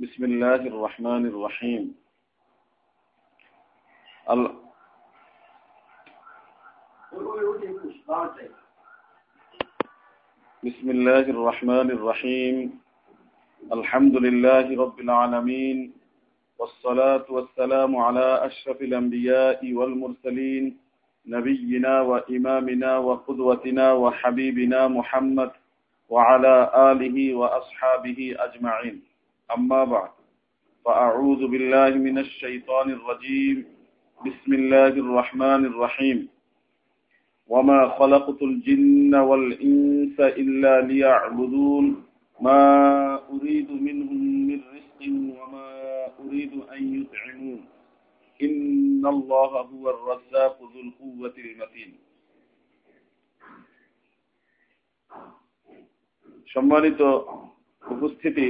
بسم الله الرحمن الرحيم. ال... بسم الله الرحمن الرحيم. الحمد لله رب العالمين والصلاة والسلام على أشرف الأنبياء والمرسلين نبينا وإمامنا وقدوتنا وحبيبنا محمد وعلى آله وأصحابه أجمعين. أما بعد فأعوذ بالله من الشيطان الرجيم بسم الله الرحمن الرحيم وما خلقت الجن والإنس إلا ليعبدون ما أريد منهم من رزق وما أريد أن يطعمون إن الله هو الرزاق ذو القوة المتين সম্মানিত উপস্থিতি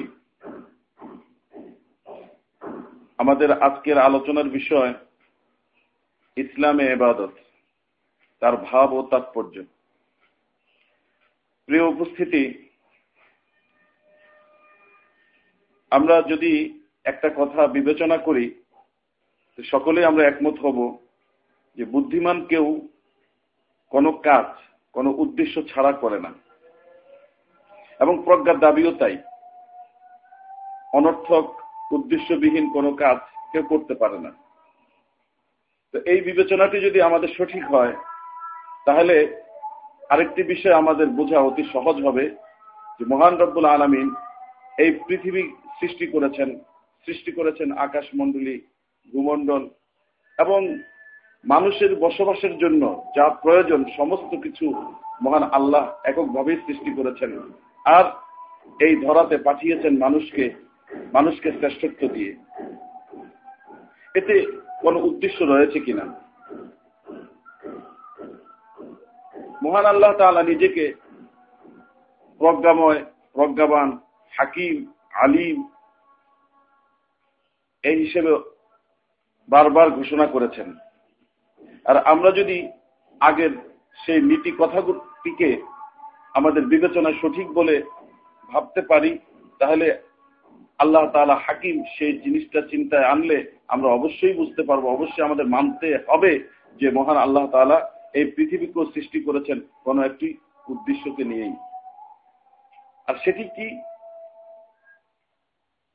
আমাদের আজকের আলোচনার বিষয় ইসলামে এবাদত, তার ভাব ও তাৎপর্য। প্রিয় উপস্থিতি, আমরা যদি একটা কথা বিবেচনা করি সকলে আমরা একমত হব যে বুদ্ধিমান কেউ কোনো কাজ, কোনো উদ্দেশ্য ছাড়া করে না। এবং প্রজ্ঞার দাবিও তাই। অনর্থক উদ্দেশ্যবিহীন কোনো কাজ কেউ করতে পারে না। তো এই বিবেচনাটি যদি আমাদের সঠিক হয়, তাহলে আরেকটি বিষয় আমাদের বোঝা অতি সহজ হবে যে মহান রব্বুল আলমিন এই পৃথিবী সৃষ্টি করেছেন সৃষ্টি করেছেন আকাশ মন্ডলী ভূমণ্ডল এবং মানুষের বসবাসের জন্য যা প্রয়োজন সমস্ত কিছু মহান আল্লাহ এককভাবেই সৃষ্টি করেছেন। আর এই ধরাতে পাঠিয়েছেন মানুষকে মানুষকে শ্রেষ্ঠত্ব দিয়ে। এতে কোন উদ্দেশ্য রয়েছে কিনা? মহান আল্লাহ তাআলা নিজেকে প্রজ্ঞাময়, প্রজ্ঞাবান, হাকিম, আলিম এই হিসেবে বারবার ঘোষণা করেছেন। আর আমরা যদি আগের সেই নীতি কথাটিকে আমাদের বিবেচনা সঠিক বলে ভাবতে পারি, তাহলে আল্লাহ তালা হাকিম সেই জিনিসটা চিন্তায় আনলে আমরা অবশ্যই বুঝতে পারবো অবশ্যই আমাদের মানতে হবে যে মহান আল্লাহ তালা এই পৃথিবীকেও সৃষ্টি করেছেন কোন একটি উদ্দেশ্যকে নিয়েই আর সেটি কি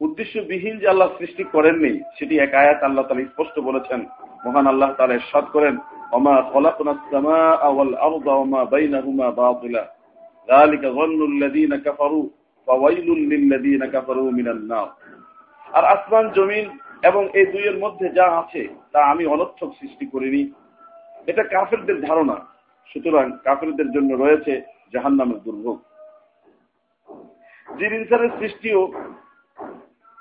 উদ্দেশ্যবিহীন যে আল্লাহ সৃষ্টি করেননি সেটি এক আয়াত আল্লাহ তালা স্পষ্ট বলেছেন মহান আল্লাহ তালা সাদ করেন অমা খলাকুনা আওয়াল আরদা ওমা বাইনাহুমা বাতিলা ذلك ظن الذين كفروا আর আসমান, জমিন এবং এই দুইয়ের মধ্যে যা আছে, তা আমি অনর্থক সৃষ্টি করিনি। এটা কাফেরদের ধারণা। সুতরাং কাফেরদের জন্য রয়েছে জাহান নামের দুর্ভোগ। জিন ইনসানের সৃষ্টিও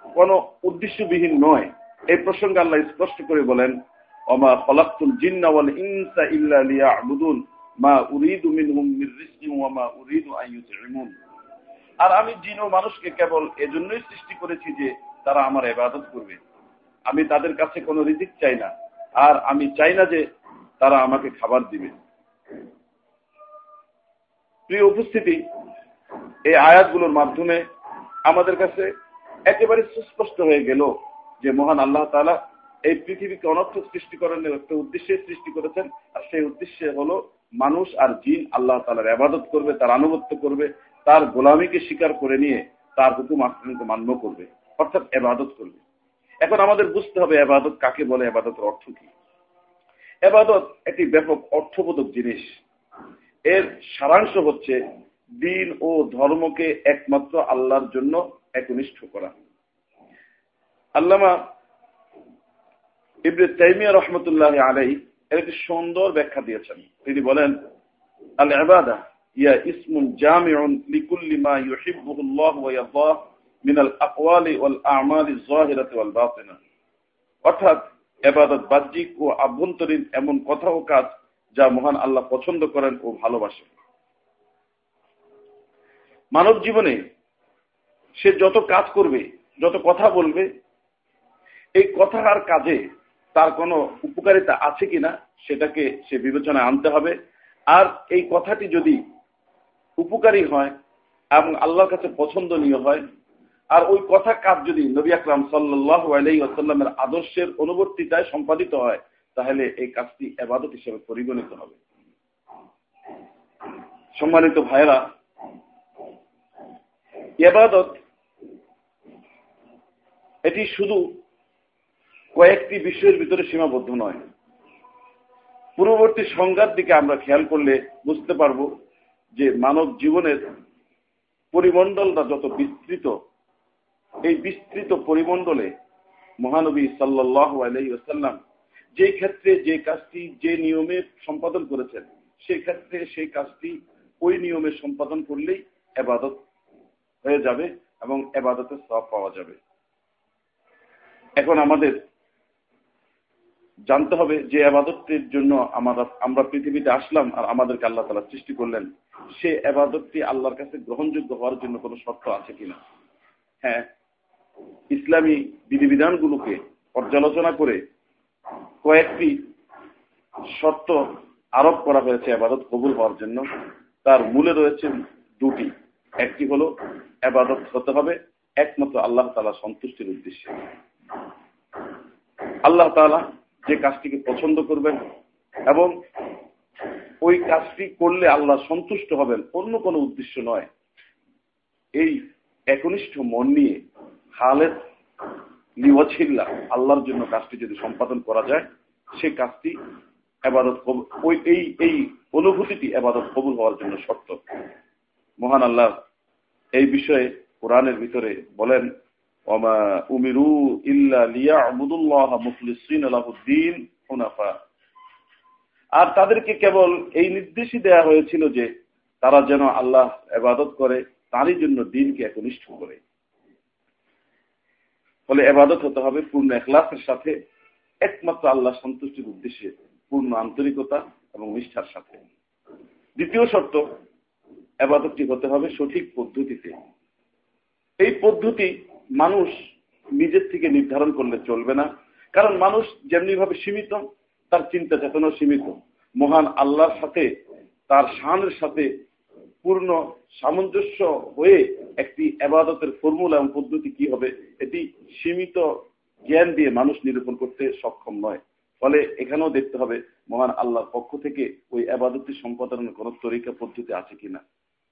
কোন উদ্দেশ্যবিহীন নয়। এই প্রসঙ্গে আল্লাহ স্পষ্ট করে বলেন অমা ফলাক্তুল জিন্নাওয়াল ইনসা ইল্লা লিয়া মা উরিদু মিনহুম মির রিজকিম ওয়া মা উরিদু আন ইউতইমুন আর আমি জিন ও মানুষকে কেবল এজন্যই সৃষ্টি করেছি যে তারা আমার ইবাদত করবে। আমি তাদের কাছে কোনো রিজিক চাই না, আর আমি চাই না যে তারা আমাকে খাবার দিবে। প্রিয় উপস্থিতি, এই আয়াতগুলোর মাধ্যমে আমাদের কাছে একেবারে সুস্পষ্ট হয়ে গেল যে মহান আল্লাহ তালা এই পৃথিবীকে অনর্থক সৃষ্টি করেন একটা উদ্দেশ্যে সৃষ্টি করেছেন, আর সেই উদ্দেশ্যে হলো মানুষ আর জিন আল্লাহ তালার আবাদত করবে, তার আনুগত্য করবে তার গোলামীকে স্বীকার করে নিয়ে তার হুকুম আশ্রমকে মান্য করবে, অর্থাৎ এবাদত করবে। এখন আমাদের বুঝতে হবে এবাদত কাকে বলে, এবাদতের অর্থ কি? এবাদত একটি ব্যাপক অর্থবোধক জিনিস। এর সারাংশ হচ্ছে দিন ও ধর্মকে একমাত্র আল্লাহর জন্য একনিষ্ঠ করা। আল্লামা ইবনে তাইমিয়া রহমতুল্লাহ আলাই এর একটি সুন্দর ব্যাখ্যা দিয়েছেন। তিনি বলেন আল ইবাদা মা ইউহিব্বুহু আল্লাহ ওয়া ইয়ারদাহ মিন আল আকওয়ালি ওয়াল আ'মালি যাহিরাতি ওয়াল বাতিনা অর্থাৎ ইবাদত বাহ্যিক ও আভ্যন্তরীণ এমন কথা ও কাজ যা মহান আল্লাহ পছন্দ করেন ও ভালোবাসেন। মানব জীবনে সে যত কাজ করবে, যত কথা বলবে, এই কথা আর কাজে তার কোনো উপকারিতা আছে কিনা সেটাকে সে বিবেচনায় আনতে হবে। আর এই কথাটি যদি উপকারী হয় এবং আল্লাহর কাছে পছন্দনীয় হয়। আর ওই কথা কাজ যদি নবী আকরাম সাল্লাহ আলাইসাল্লামের আদর্শের অনুবর্তিতায় সম্পাদিত হয়, তাহলে এই কাজটি এবাদত হিসেবে পরিগণিত হবে। সম্মানিত ভাইরা এবাদত এটি শুধু কয়েকটি বিষয়ের ভিতরে সীমাবদ্ধ নয়। পূর্ববর্তী সংজ্ঞার দিকে আমরা খেয়াল করলে বুঝতে পারব যে মানব জীবনের পরিমণ্ডলটা যত বিস্তৃত, এই বিস্তৃত পরিমণ্ডলে মহানবী সাল্লাহ যে ক্ষেত্রে যে কাজটি, যে নিয়মে সম্পাদন করেছেন সেই ক্ষেত্রে সেই কাজটি ওই নিয়মে সম্পাদন করলেই এবাদত হয়ে যাবে এবং এবাদতের সব পাওয়া যাবে। এখন আমাদের জানতে হবে যে আবাদতের জন্য আমরা আমরা পৃথিবীতে আসলাম আর আমাদেরকে আল্লাহ তালা সৃষ্টি করলেন। সে আবাদতটি আল্লাহর কাছে গ্রহণযোগ্য হওয়ার জন্য কোনো শর্ত আছে কিনা? হ্যাঁ ইসলামী বিধিবিধানগুলোকে পর্যালোচনা করে কয়েকটি শর্ত আরোপ করা হয়েছে আবাদত কবুল হওয়ার জন্য। তার মূলে রয়েছে দুটি। একটি হলো আবাদত হতে হবে, একমাত্র আল্লাহ তালা সন্তুষ্টির উদ্দেশ্যে। আল্লাহ তালা যে কাজটিকে পছন্দ করবেন এবং ওই কাজটি করলে আল্লাহ সন্তুষ্ট হবেন, অন্য কোনো উদ্দেশ্য নয়। এই একনিষ্ঠ মন নিয়ে হালের লিওয়াছিল্লা, আল্লাহর জন্য কাজটি যদি সম্পাদন করা যায়, সে কাজটি এবাদত ওই, এই এই অনুভূতিটি এবাদত কবুল হওয়ার জন্য শর্ত। মহান আল্লাহ এই বিষয়ে কোরআনের ভিতরে বলেন ওমা উমিরু ইল্লা লিয়া আবুদুল্লাহ মুখলিসিন আলাহুদ্দিন হুনাফা। আর তাদেরকে কেবল এই নির্দেশই দেয়া হয়েছিল যে তারা যেন আল্লাহ এবাদত করে, তারই জন্য দিনকে একনিষ্ঠ করে। ফলে এবাদত হতে হবে পূর্ণ এখলাসের সাথে, একমাত্র আল্লাহ সন্তুষ্টির উদ্দেশ্যে, পূর্ণ আন্তরিকতা এবং নিষ্ঠার সাথে। দ্বিতীয় শর্ত এবাদতটি হতে হবে সঠিক পদ্ধতিতে। এই পদ্ধতি মানুষ নিজের থেকে নির্ধারণ করলে চলবে না। কারণ মানুষ যেমনি ভাবে সীমিত, তার চিন্তা চেতনা সীমিত। মহান আল্লাহর সাথে, তার শানের সাথে পূর্ণ সামঞ্জস্য হয়ে একটি আবাদতের ফর্মুলা এবং পদ্ধতি কি হবে, এটি সীমিত জ্ঞান দিয়ে মানুষ নিরূপণ করতে সক্ষম নয়। ফলে এখানেও দেখতে হবে, মহান আল্লাহর পক্ষ থেকে ওই আবাদতটি সম্পাদনের কোন তরিকা পদ্ধতি আছে কিনা।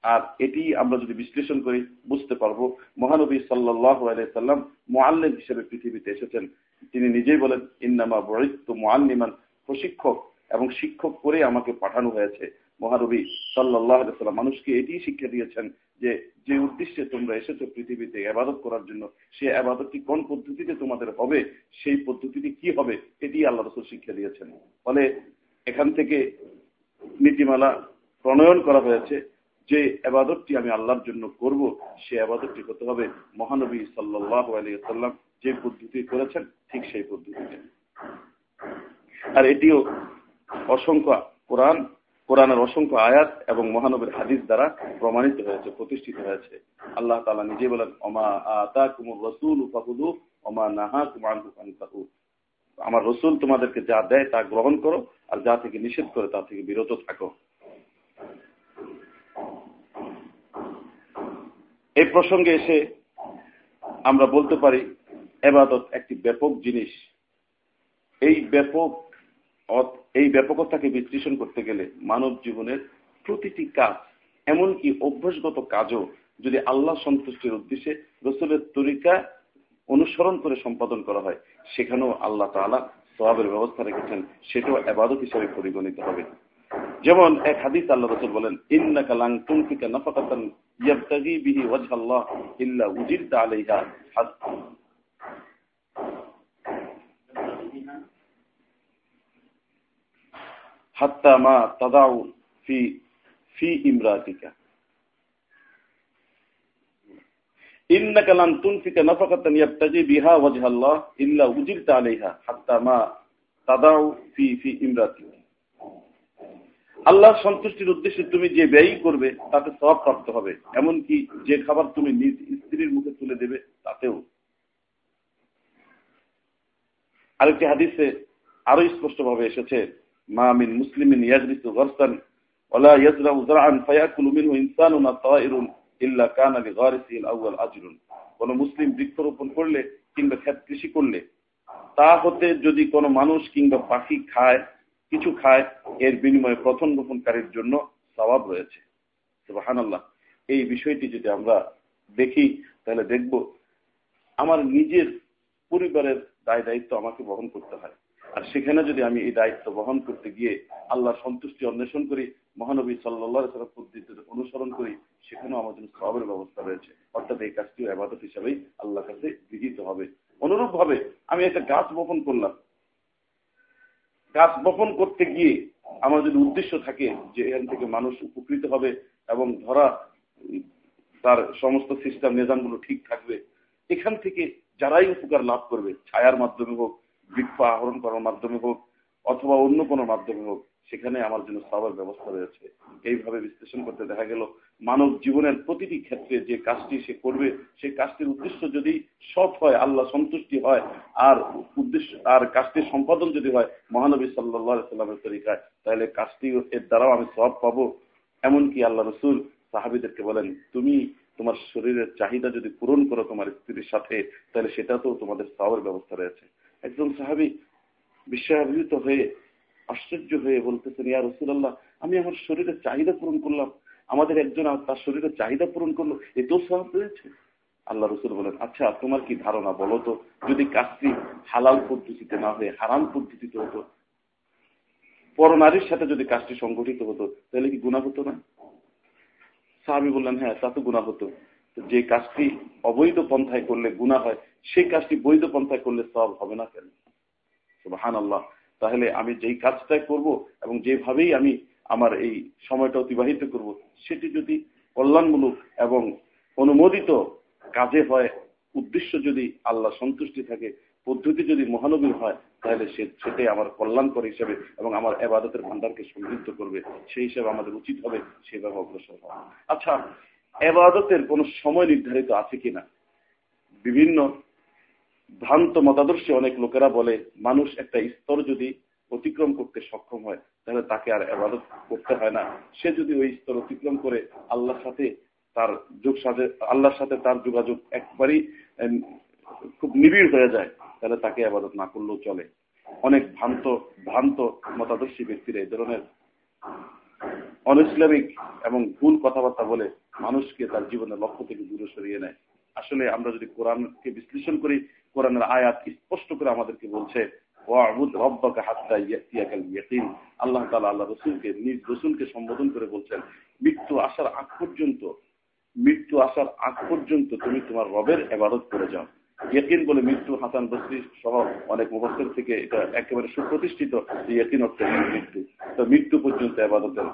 আর এটি আমরা যদি বিশ্লেষণ করি, বুঝতে পারব মহানবী সাল্লাম মোয়াল্লেম হিসেবে পৃথিবীতে এসেছেন। তিনি নিজেই বলেন, ইন্নামা বরিত মোয়াল্লিমান প্রশিক্ষক এবং শিক্ষক করে আমাকে পাঠানো হয়েছে। মহানবী সাল্লাহ মানুষকে এটি শিক্ষা দিয়েছেন যে যে উদ্দেশ্যে তোমরা এসেছ পৃথিবীতে আবাদত করার জন্য, সে আবাদতটি কোন পদ্ধতিতে তোমাদের হবে, সেই পদ্ধতিটি কি হবে এটি আল্লাহ রসুল শিক্ষা দিয়েছেন। ফলে এখান থেকে নীতিমালা প্রণয়ন করা হয়েছে। যে আবাদতটি আমি আল্লাহর জন্য করব, সে আবাদতটি হতে হবে মহানবী সাল্লাহ আলিয়াল্লাম যে পদ্ধতি করেছেন, ঠিক সেই পদ্ধতিতে। আর এটিও অসংখ্য কোরআন, কোরআনের অসংখ্য আয়াত এবং মহানবীর হাদিস দ্বারা প্রমাণিত হয়েছে, প্রতিষ্ঠিত হয়েছে। আল্লাহ তালা নিজে বলেন অমা আতা কুমুর রসুল উপাহুদু অমা নাহা কুমান আমার রসুল তোমাদেরকে যা দেয় তা গ্রহণ করো, আর যা থেকে নিষেধ করে তা থেকে বিরত থাকো। এই প্রসঙ্গে এসে আমরা বলতে পারি, এবাদত একটি ব্যাপক জিনিস। এই ব্যাপক এই ব্যাপকতাকে বিশ্লেষণ করতে গেলে মানব জীবনের প্রতিটি কাজ, এমনকি অভ্যাসগত কাজও যদি আল্লাহ সন্তুষ্টির উদ্দেশ্যে রসুলের তরিকা অনুসরণ করে সম্পাদন করা হয়, সেখানেও আল্লাহ তালা সবাবের ব্যবস্থা রেখেছেন, সেটাও আবাদত হিসাবে পরিগণিত হবে। যেমন এক হাদিস আল্লাহ রসুল বলেন ইন্নাকা লাং তুনফিকা নাফাকাতান ইয়াবতাগি বিহি ওয়াজহাল্লাহ ইল্লা উজিরতা আলাইহা হাত্তা মা তাদাউ ফি ফি ইমরাতিকা ইন্নাকা লান তুনফিকা নাফাকাতান ইয়াবতাগি বিহা ওয়াজহাল্লাহ ইল্লা উজিরতা আলাইহা হাত্তা মা তাদাউ ফি ফি ইমরাতিকা আল্লাহ সন্তুষ্টির উদ্দেশ্যে তুমি যে ব্যয় করবে, তাতে সব প্রাপ্ত হবে। এমনকি যে খাবার তুমি নিজ স্ত্রীর মুখে তুলে দেবে, তাতেও। আরেকটি হাদিসে আরও স্পষ্ট ভাবে এসেছে কোন মুসলিম বৃক্ষরোপণ করলে কিংবা ক্ষেত কৃষি করলে, তা হতে যদি কোনো মানুষ কিংবা পাখি খায় কিছু খায়, এর বিনিময়ে প্রথম রোপণকারীর জন্য স্বভাব রয়েছে। হানাল্লাহ এই বিষয়টি যদি আমরা দেখি, তাহলে দেখব আমার নিজের পরিবারের দায় দায়িত্ব আমাকে বহন করতে হয়। আর সেখানে যদি আমি এই দায়িত্ব বহন করতে গিয়ে আল্লাহর সন্তুষ্টি অন্বেষণ করি, মহানবী সাল্লাহ পদ্ধতিতে অনুসরণ করি, সেখানেও আমার জন্য সবের ব্যবস্থা রয়েছে। অর্থাৎ এই কাজটিও আবাদত হিসাবেই আল্লাহর কাছে গৃহীত হবে। অনুরূপ ভাবে আমি একটা গাছ বপন করলাম। গাছ বপন করতে গিয়ে আমার যদি উদ্দেশ্য থাকে যে এখান থেকে মানুষ উপকৃত হবে এবং ধরা তার সমস্ত সিস্টেম নিজামগুলো ঠিক থাকবে, এখান থেকে যারাই উপকার লাভ করবে, ছায়ার মাধ্যমে হোক বৃক্ষ আহরণ করার মাধ্যমে হোক, অথবা অন্য কোনো মাধ্যমে হোক সেখানে আমার জন্য সবার ব্যবস্থা রয়েছে। এইভাবে বিশ্লেষণ করতে দেখা গেল, মানব জীবনের প্রতিটি ক্ষেত্রে যে কাজটি সে করবে সেই কাজটির উদ্দেশ্য যদি সৎ হয়, আল্লাহ সন্তুষ্টি হয়, আর উদ্দেশ্য, আর কাজটির সম্পাদন যদি হয় মহানবী সাল্লাহ সাল্লামের তরিকায়, তাহলে কাজটি এর দ্বারাও আমি সব পাবো। এমনকি আল্লাহ রসুল সাহাবিদেরকে বলেন, তুমি তোমার শরীরের চাহিদা যদি পূরণ করো তোমার স্ত্রীর সাথে, তাহলে সেটাতেও তোমাদের সবের ব্যবস্থা রয়েছে। একজন সাহাবি বিশ্বাভিত হয়ে আশ্চর্য হয়ে বলতেছেন, ইয়া রসুল্লাহ আমি আমার শরীরের চাহিদা পূরণ করলাম। আমাদের একজন তার শরীরের চাহিদা পূরণ করল এতেও সব রয়েছে? আল্লাহ রসুল বলেন আচ্ছা তোমার কি ধারণা বলো তো? যদি কাজটি হালাল পদ্ধতিতে না হয়ে হারাম পদ্ধতিতে হতো পরনারীর সাথে যদি কাজটি সংগঠিত হতো, তাহলে কি গুণা হতো না? সাহাবি বললেন হ্যাঁ তা তো গুণা হতো। যে কাজটি অবৈধ পন্থায় করলে গুণা হয়, সেই কাজটি বৈধ পন্থায় করলে সব হবে না কেন? হান আল্লাহ তাহলে আমি যেই কাজটাই করব এবং যেভাবেই আমি আমার এই সময়টা অতিবাহিত করব, সেটি যদি কল্যাণমূলক এবং অনুমোদিত কাজে হয়, উদ্দেশ্য যদি আল্লাহ সন্তুষ্টি থাকে, পদ্ধতি যদি মহানবীর হয়, তাহলে সেটাই আমার কল্যাণকর হিসেবে এবং আমার এবাদতের ভান্ডারকে সমৃদ্ধ করবে। সেই হিসেবে আমাদের উচিত হবে সেভাবে অগ্রসর হওয়া। আচ্ছা এবাদতের কোন সময় নির্ধারিত আছে কিনা? বিভিন্ন ভ্রান্ত মতাদর্শে অনেক লোকেরা বলে, মানুষ একটা স্তর যদি অতিক্রম করতে সক্ষম হয়, তাহলে তাকে আর এবাদত করতে হয় না। সে যদি ওই স্তর অতিক্রম করে, আল্লাহর সাথে তার যোগ সাথে আল্লাহর সাথে তার যোগাযোগ একবারই খুব নিবিড় হয়ে যায়, তাহলে তাকে আবাদত না করলেও চলে। অনেক ভ্রান্ত ভ্রান্ত মতাদর্শী ব্যক্তিরা এই ধরনের অনইসলামিক এবং ভুল কথাবার্তা বলে মানুষকে তার জীবনের লক্ষ্য থেকে দূরে সরিয়ে নেয়। আসলে আমরা যদি কোরআনকে বিশ্লেষণ করি, কোরআনের আয়াত স্পষ্ট করে আমাদেরকে বলছে আল্লাহ তালা আল্লাহ রসুলকে, নিজ রসুলকে সম্বোধন করে বলছেন, মৃত্যু আসার আগ পর্যন্ত, মৃত্যু আসার আগ পর্যন্ত তুমি তোমার রবের এবারত করে যাও। ইয়কিন বলে মৃত্যু হাসান বসরি সহ অনেক মুবস্তের থেকে এটা একেবারে সুপ্রতিষ্ঠিত ইয়কিন অর্থ মৃত্যু। তো মৃত্যু পর্যন্ত আবাদতের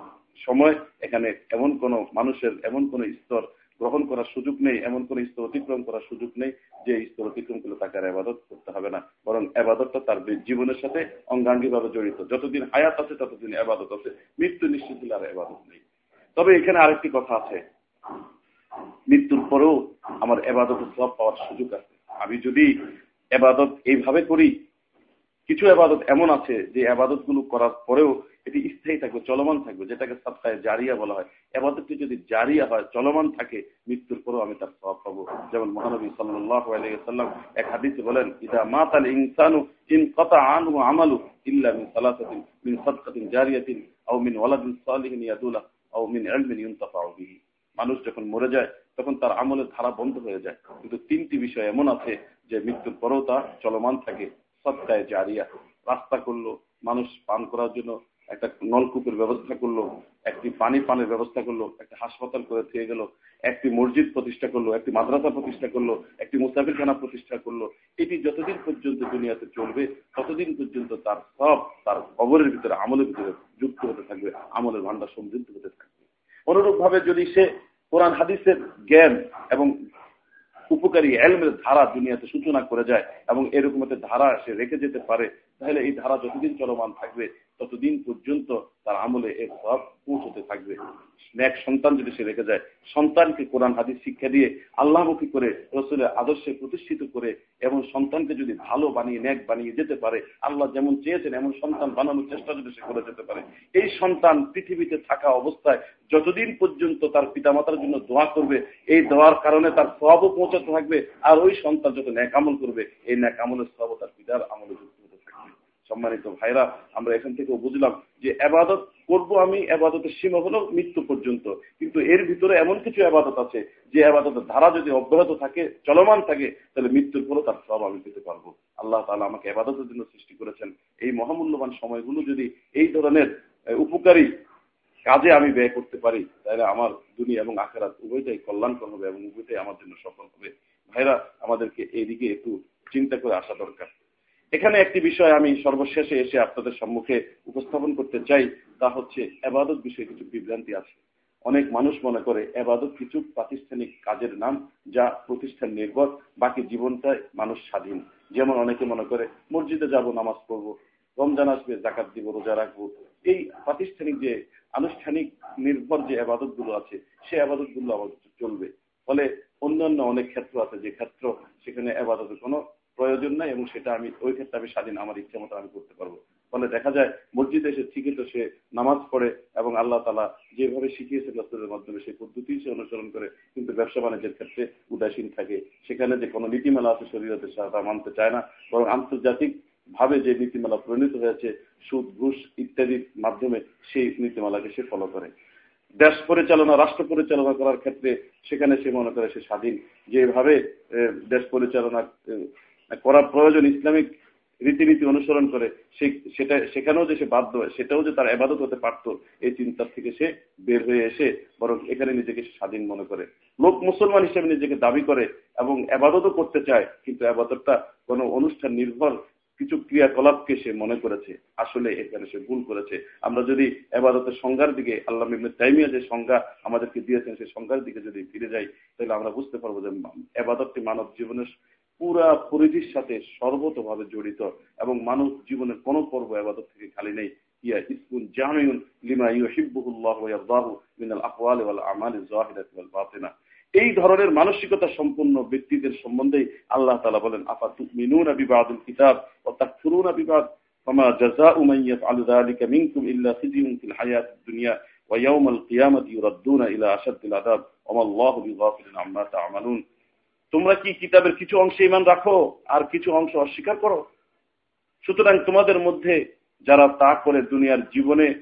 সময় এখানে এমন কোন মানুষের, এমন কোন স্তর গ্রহণ করার সুযোগ নেই, এমন কোন স্তর অতিক্রম করার সুযোগ নেই যে স্তর অতিক্রম করলে তাকে আর আবাদত করতে হবে না। বরং আবাদতটা তার জীবনের সাথে অঙ্গাঙ্গিভাবে জড়িত। যতদিন হায়াত আছে, ততদিন আবাদত আছে। মৃত্যু নিশ্চিত হলে আর আবাদত নেই। তবে এখানে আরেকটি কথা আছে। মৃত্যুর পরেও আমার এবাদত সব পাওয়ার সুযোগ আছে। আমি যদি এবাদত এইভাবে করি, কিছু আবাদত এমন আছে যে আবাদতগুলো করার পরেও এটি স্থায়ী থাকবে, চলমান থাকবে, যেটাকে সপ্তাহে জারিয়া বলা হয়। আবাদতটি যদি জারিয়া হয়, চলমান থাকে, মৃত্যুর পরেও আমি তার সব পাবো। যেমন মহানবী সাল্লাম এক হাদিসে বলেন, ইদা মাতাল ইনসানু ইন কতা আনু আমালু ইল্লা মিন সালাসাতিন, মিন সাদকাতিন জারিয়াতিন, আও মিন ওয়ালাদিন সালিহিন ইয়াদুলা, আও মিন ইলমিন ইউনতাফাউ বিহি। মানুষ যখন মরে যায়, তখন তার আমলের ধারা বন্ধ হয়ে যায়। কিন্তু তিনটি বিষয় এমন আছে যে মৃত্যুর পরেও তা চলমান থাকে সত্তায় জারিয়া। রাস্তা করল মানুষ পান করার জন্য একটা নলকূপের ব্যবস্থা করল, একটি পানি পানের ব্যবস্থা করল, একটা হাসপাতাল করে থেকে গেল, একটি মসজিদ প্রতিষ্ঠা করল, একটি মাদ্রাসা প্রতিষ্ঠা করল, একটি মুসাফিরখানা প্রতিষ্ঠা করল। এটি যতদিন পর্যন্ত দুনিয়াতে চলবে, ততদিন পর্যন্ত তার সব, তার কবরের ভিতরে, আমলের ভিতরে যুক্ত হতে থাকবে, আমলের ভান্ডার সমৃদ্ধ হতে থাকবে। অনুরূপ ভাবে যদি সে কোরআন, হাদিসের জ্ঞান এবং উপকারী এলমের ধারা দুনিয়াতে সূচনা করে যায় এবং এরকম একটা ধারা সে রেখে যেতে পারে, তাহলে এই ধারা যতদিন চলমান থাকবে ততদিন পর্যন্ত তার আমলে এর সব পৌঁছতে থাকবে। এক সন্তান যদি সে রেখে যায়, সন্তানকে কোরআন, হাদিস শিক্ষা দিয়ে আল্লাহমুখী করে, রসুলের আদর্শে প্রতিষ্ঠিত করে এবং সন্তানকে যদি ভালো বানিয়ে ন্যাক বানিয়ে যেতে পারে, আল্লাহ যেমন চেয়েছেন, এমন সন্তান বানানোর চেষ্টা যদি সে করে যেতে পারে। এই সন্তান পৃথিবীতে থাকা অবস্থায় যতদিন পর্যন্ত তার পিতামাতার জন্য দোয়া করবে, এই দোয়ার কারণে তার সবও পৌঁছাতে থাকবে। আর ওই সন্তান যত ন্যাক আমল করবে, এই ন্যাক আমলের সবও তার পিতার আমলে যুক্ত সম্মানিত ভাইরা আমরা এখান থেকেও বুঝলাম যে আবাদত করব আমি, আবাদতের সীমা হলো মৃত্যু পর্যন্ত। কিন্তু এর ভিতরে এমন কিছু আবাদত আছে, যে আবাদতের ধারা যদি অব্যাহত থাকে, চলমান থাকে, তাহলে মৃত্যুর পরও তার সব আমি পেতে পারব। আল্লাহ তালা আমাকে আবাদতের জন্য সৃষ্টি করেছেন। এই মহামূল্যবান সময়গুলো যদি এই ধরনের উপকারী কাজে আমি ব্যয় করতে পারি, তাহলে আমার দুনিয়া এবং আখেরাত উভয়টাই কল্যাণকর হবে এবং উভয়টাই আমার জন্য সফল হবে। ভাইরা আমাদেরকে এইদিকে একটু চিন্তা করে আসা দরকার। এখানে একটি বিষয় আমি সর্বশেষে এসে আপনাদের সম্মুখে উপস্থাপন করতে চাই, তা হচ্ছে এবাদত বিষয়ে কিছু বিভ্রান্তি আছে। অনেক মানুষ মনে করে এবাদত কিছু প্রাতিষ্ঠানিক কাজের নাম যা প্রতিষ্ঠান নির্ভর, বাকি জীবনটাই মানুষ স্বাধীন। যেমন অনেকে মনে করে, মসজিদে যাব, নামাজ পড়ব, রমজান আসবে জাকাত দিব, রোজা রাখব। এই প্রাতিষ্ঠানিক যে আনুষ্ঠানিক নির্ভর যে আবাদতগুলো আছে, সে আবাদতগুলো আমাদের চলবে। ফলে অন্যান্য অনেক ক্ষেত্র আছে যে ক্ষেত্র সেখানে আবাদতের কোনো প্রয়োজন নাই এবং সেটা আমি, ওই ক্ষেত্রে আমি স্বাধীন, আমার ইচ্ছা মতো আমি করতে পারব। ফলে দেখা যায়, মসজিদে এসে ঠিকই তো সে নামাজ পড়ে এবং আল্লাহ তালা যেভাবে শিখিয়েছে রাস্তাদের মাধ্যমে, সেই পদ্ধতি সে অনুসরণ করে, কিন্তু ব্যবসা বাণিজ্যের ক্ষেত্রে উদাসীন থাকে। সেখানে যে কোনো নীতিমেলা আছে শরীরতে তা মানতে চায় না, বরং আন্তর্জাতিক ভাবে যে নীতিমালা পরিণত হয়েছে, সুদ, ঘুষ ইত্যাদির মাধ্যমে সেই নীতিমালাকে সে ফলো করে। দেশ পরিচালনা, রাষ্ট্র পরিচালনা করার ক্ষেত্রে সেখানে সে মনে করে সে স্বাধীন। যেভাবে দেশ পরিচালনা করা প্রয়োজন ইসলামিক রীতিনীতি অনুসরণ করে সেটা, সেখানেও যে সে বাধ্য হয় সেটাও যে তার আবাদত হতে পারত, এই চিন্তার থেকে সে বের হয়ে এসে বরং এখানে নিজেকে স্বাধীন মনে করে। লোক মুসলমান হিসেবে নিজেকে দাবি করে এবং আবাদতও করতে চায়, কিন্তু আবাদতটা কোনো অনুষ্ঠান নির্ভর কিছু ক্রিয়াকলাপকে সে মনে করেছে। আসলে এখানে সে ভুল করেছে। আমরা যদি এবাদতের সংজ্ঞার দিকে, আল্লাহ টাইমিয়া যে সংজ্ঞা আমাদেরকে দিয়েছেন, সেই সংজ্ঞার দিকে যদি ফিরে যাই, তাহলে আমরা বুঝতে পারব যে এবাদতটি মানব জীবনের পুরা পরিধির সাথে সর্বতভাবে জড়িত এবং মানব জীবনের কোনো পর্ব আবাদত থেকে খালি নেই। ইয়া ইসমুন জামিউন লিমা ইউহিব্বুহুল্লাহ ওয়া মিনাল আকওয়ালি ওয়াল আমালি যাহিরাতি ওয়াল বাতিনা। এই ধরনের মানসিকতা সম্পন্ন ব্যক্তিদের সম্বন্ধে আল্লাহ তাআলা বলেন, আফা তুমিনুনা বিবাদিল কিতাব ওয়া তাকফুরুনা বিবাদ? ফামা জাযাউ মান ইয়াফআলু যালিকা মিনকুম ইল্লা খিজিউন ফিল হায়াতিদ দুনিয়া ওয়া ইয়াওমাল কিয়ামাতি ইউরাদ্দুনা ইলা আশাদ্দিল আযাব। ওয়া আল্লাহু বিগাফিলিন আম্মা তা'মালুন তোমরা কি কিতাবের কিছু অংশে ইমান রাখো? আর কিছু অংশ অস্বীকার করো? সুতরাং তোমাদের মধ্যে যারা তা করে দুনিয়ার জীবনে,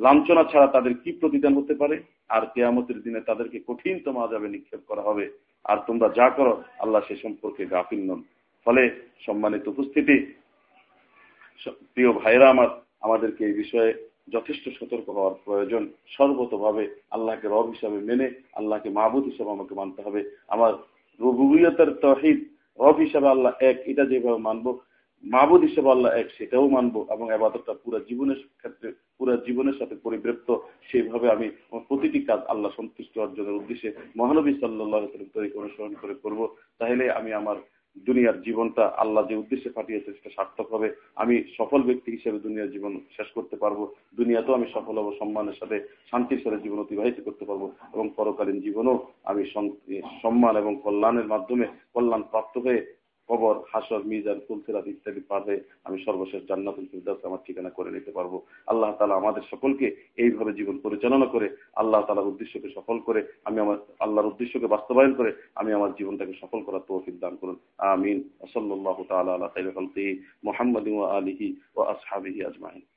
লাঞ্ছনা ছাড়া তাদের কি প্রতিদান হতে পারে? আর কেয়ামতের দিনে তাদেরকে কঠিন তোমা যাবে নিক্ষেপ করা হবে। আর তোমরা যা করো, আল্লাহ সে সম্পর্কে গাফিল নন। ফলে সম্মানিত উপস্থিতি, প্রিয় ভাইরা আমার, আমাদেরকে এই বিষয়ে যথেষ্ট সতর্ক হওয়ার প্রয়োজন। সর্বতভাবে আল্লাহকে রব হিসাবে মেনে, আল্লাহকে মাহবুদ হিসাবে আমাকে মানতে হবে। আমার রবুবিয়তের তহিদ, রব হিসাবে আল্লাহ এক, এটা যেভাবে মানবো মাহবুদ হিসাবে আল্লাহ এক, সেটাও মানবো, এবং আবাদতটা পুরো জীবনের ক্ষেত্রে, পুরো জীবনের সাথে পরিবৃপ্ত সেইভাবে আমি প্রতিটি কাজ আল্লাহ সন্তুষ্ট অর্জনের উদ্দেশ্যে মহানবী সাল্লাহ তরিকে অনুসরণ করে করব। তাহলে আমি আমার দুনিয়ার জীবনটা আল্লাহ যে উদ্দেশ্যে পাঠিয়েছে সেটা সার্থক হবে। আমি সফল ব্যক্তি হিসেবে দুনিয়ার জীবন শেষ করতে পারব। দুনিয়াতেও আমি সফল হব, সম্মানের সাথে শান্তির সাথে জীবন অতিবাহিত করতে পারব এবং পরকালীন জীবনও আমি সম্মান এবং কল্যাণের মাধ্যমে কল্যাণ প্রাপ্ত হয়ে কবর, হাসর, মিজান, ফুলসিরাত ইত্যাদি পাবে। আমি সর্বশেষ জান্নাতুল ফিরদাস আমার ঠিকানা করে নিতে পারব। আল্লাহ তালা আমাদের সকলকে এইভাবে জীবন পরিচালনা করে, আল্লাহ তালার উদ্দেশ্যকে সফল করে, আমি আমার, আল্লাহর উদ্দেশ্যকে বাস্তবায়ন করে, আমি আমার জীবনটাকে সফল করার তৌফিক দান করুন। আমিন। আসল্লাহ তালা আল্লাহ মোহাম্মদ আলিহি ও আসহাবিহি আজমাইন।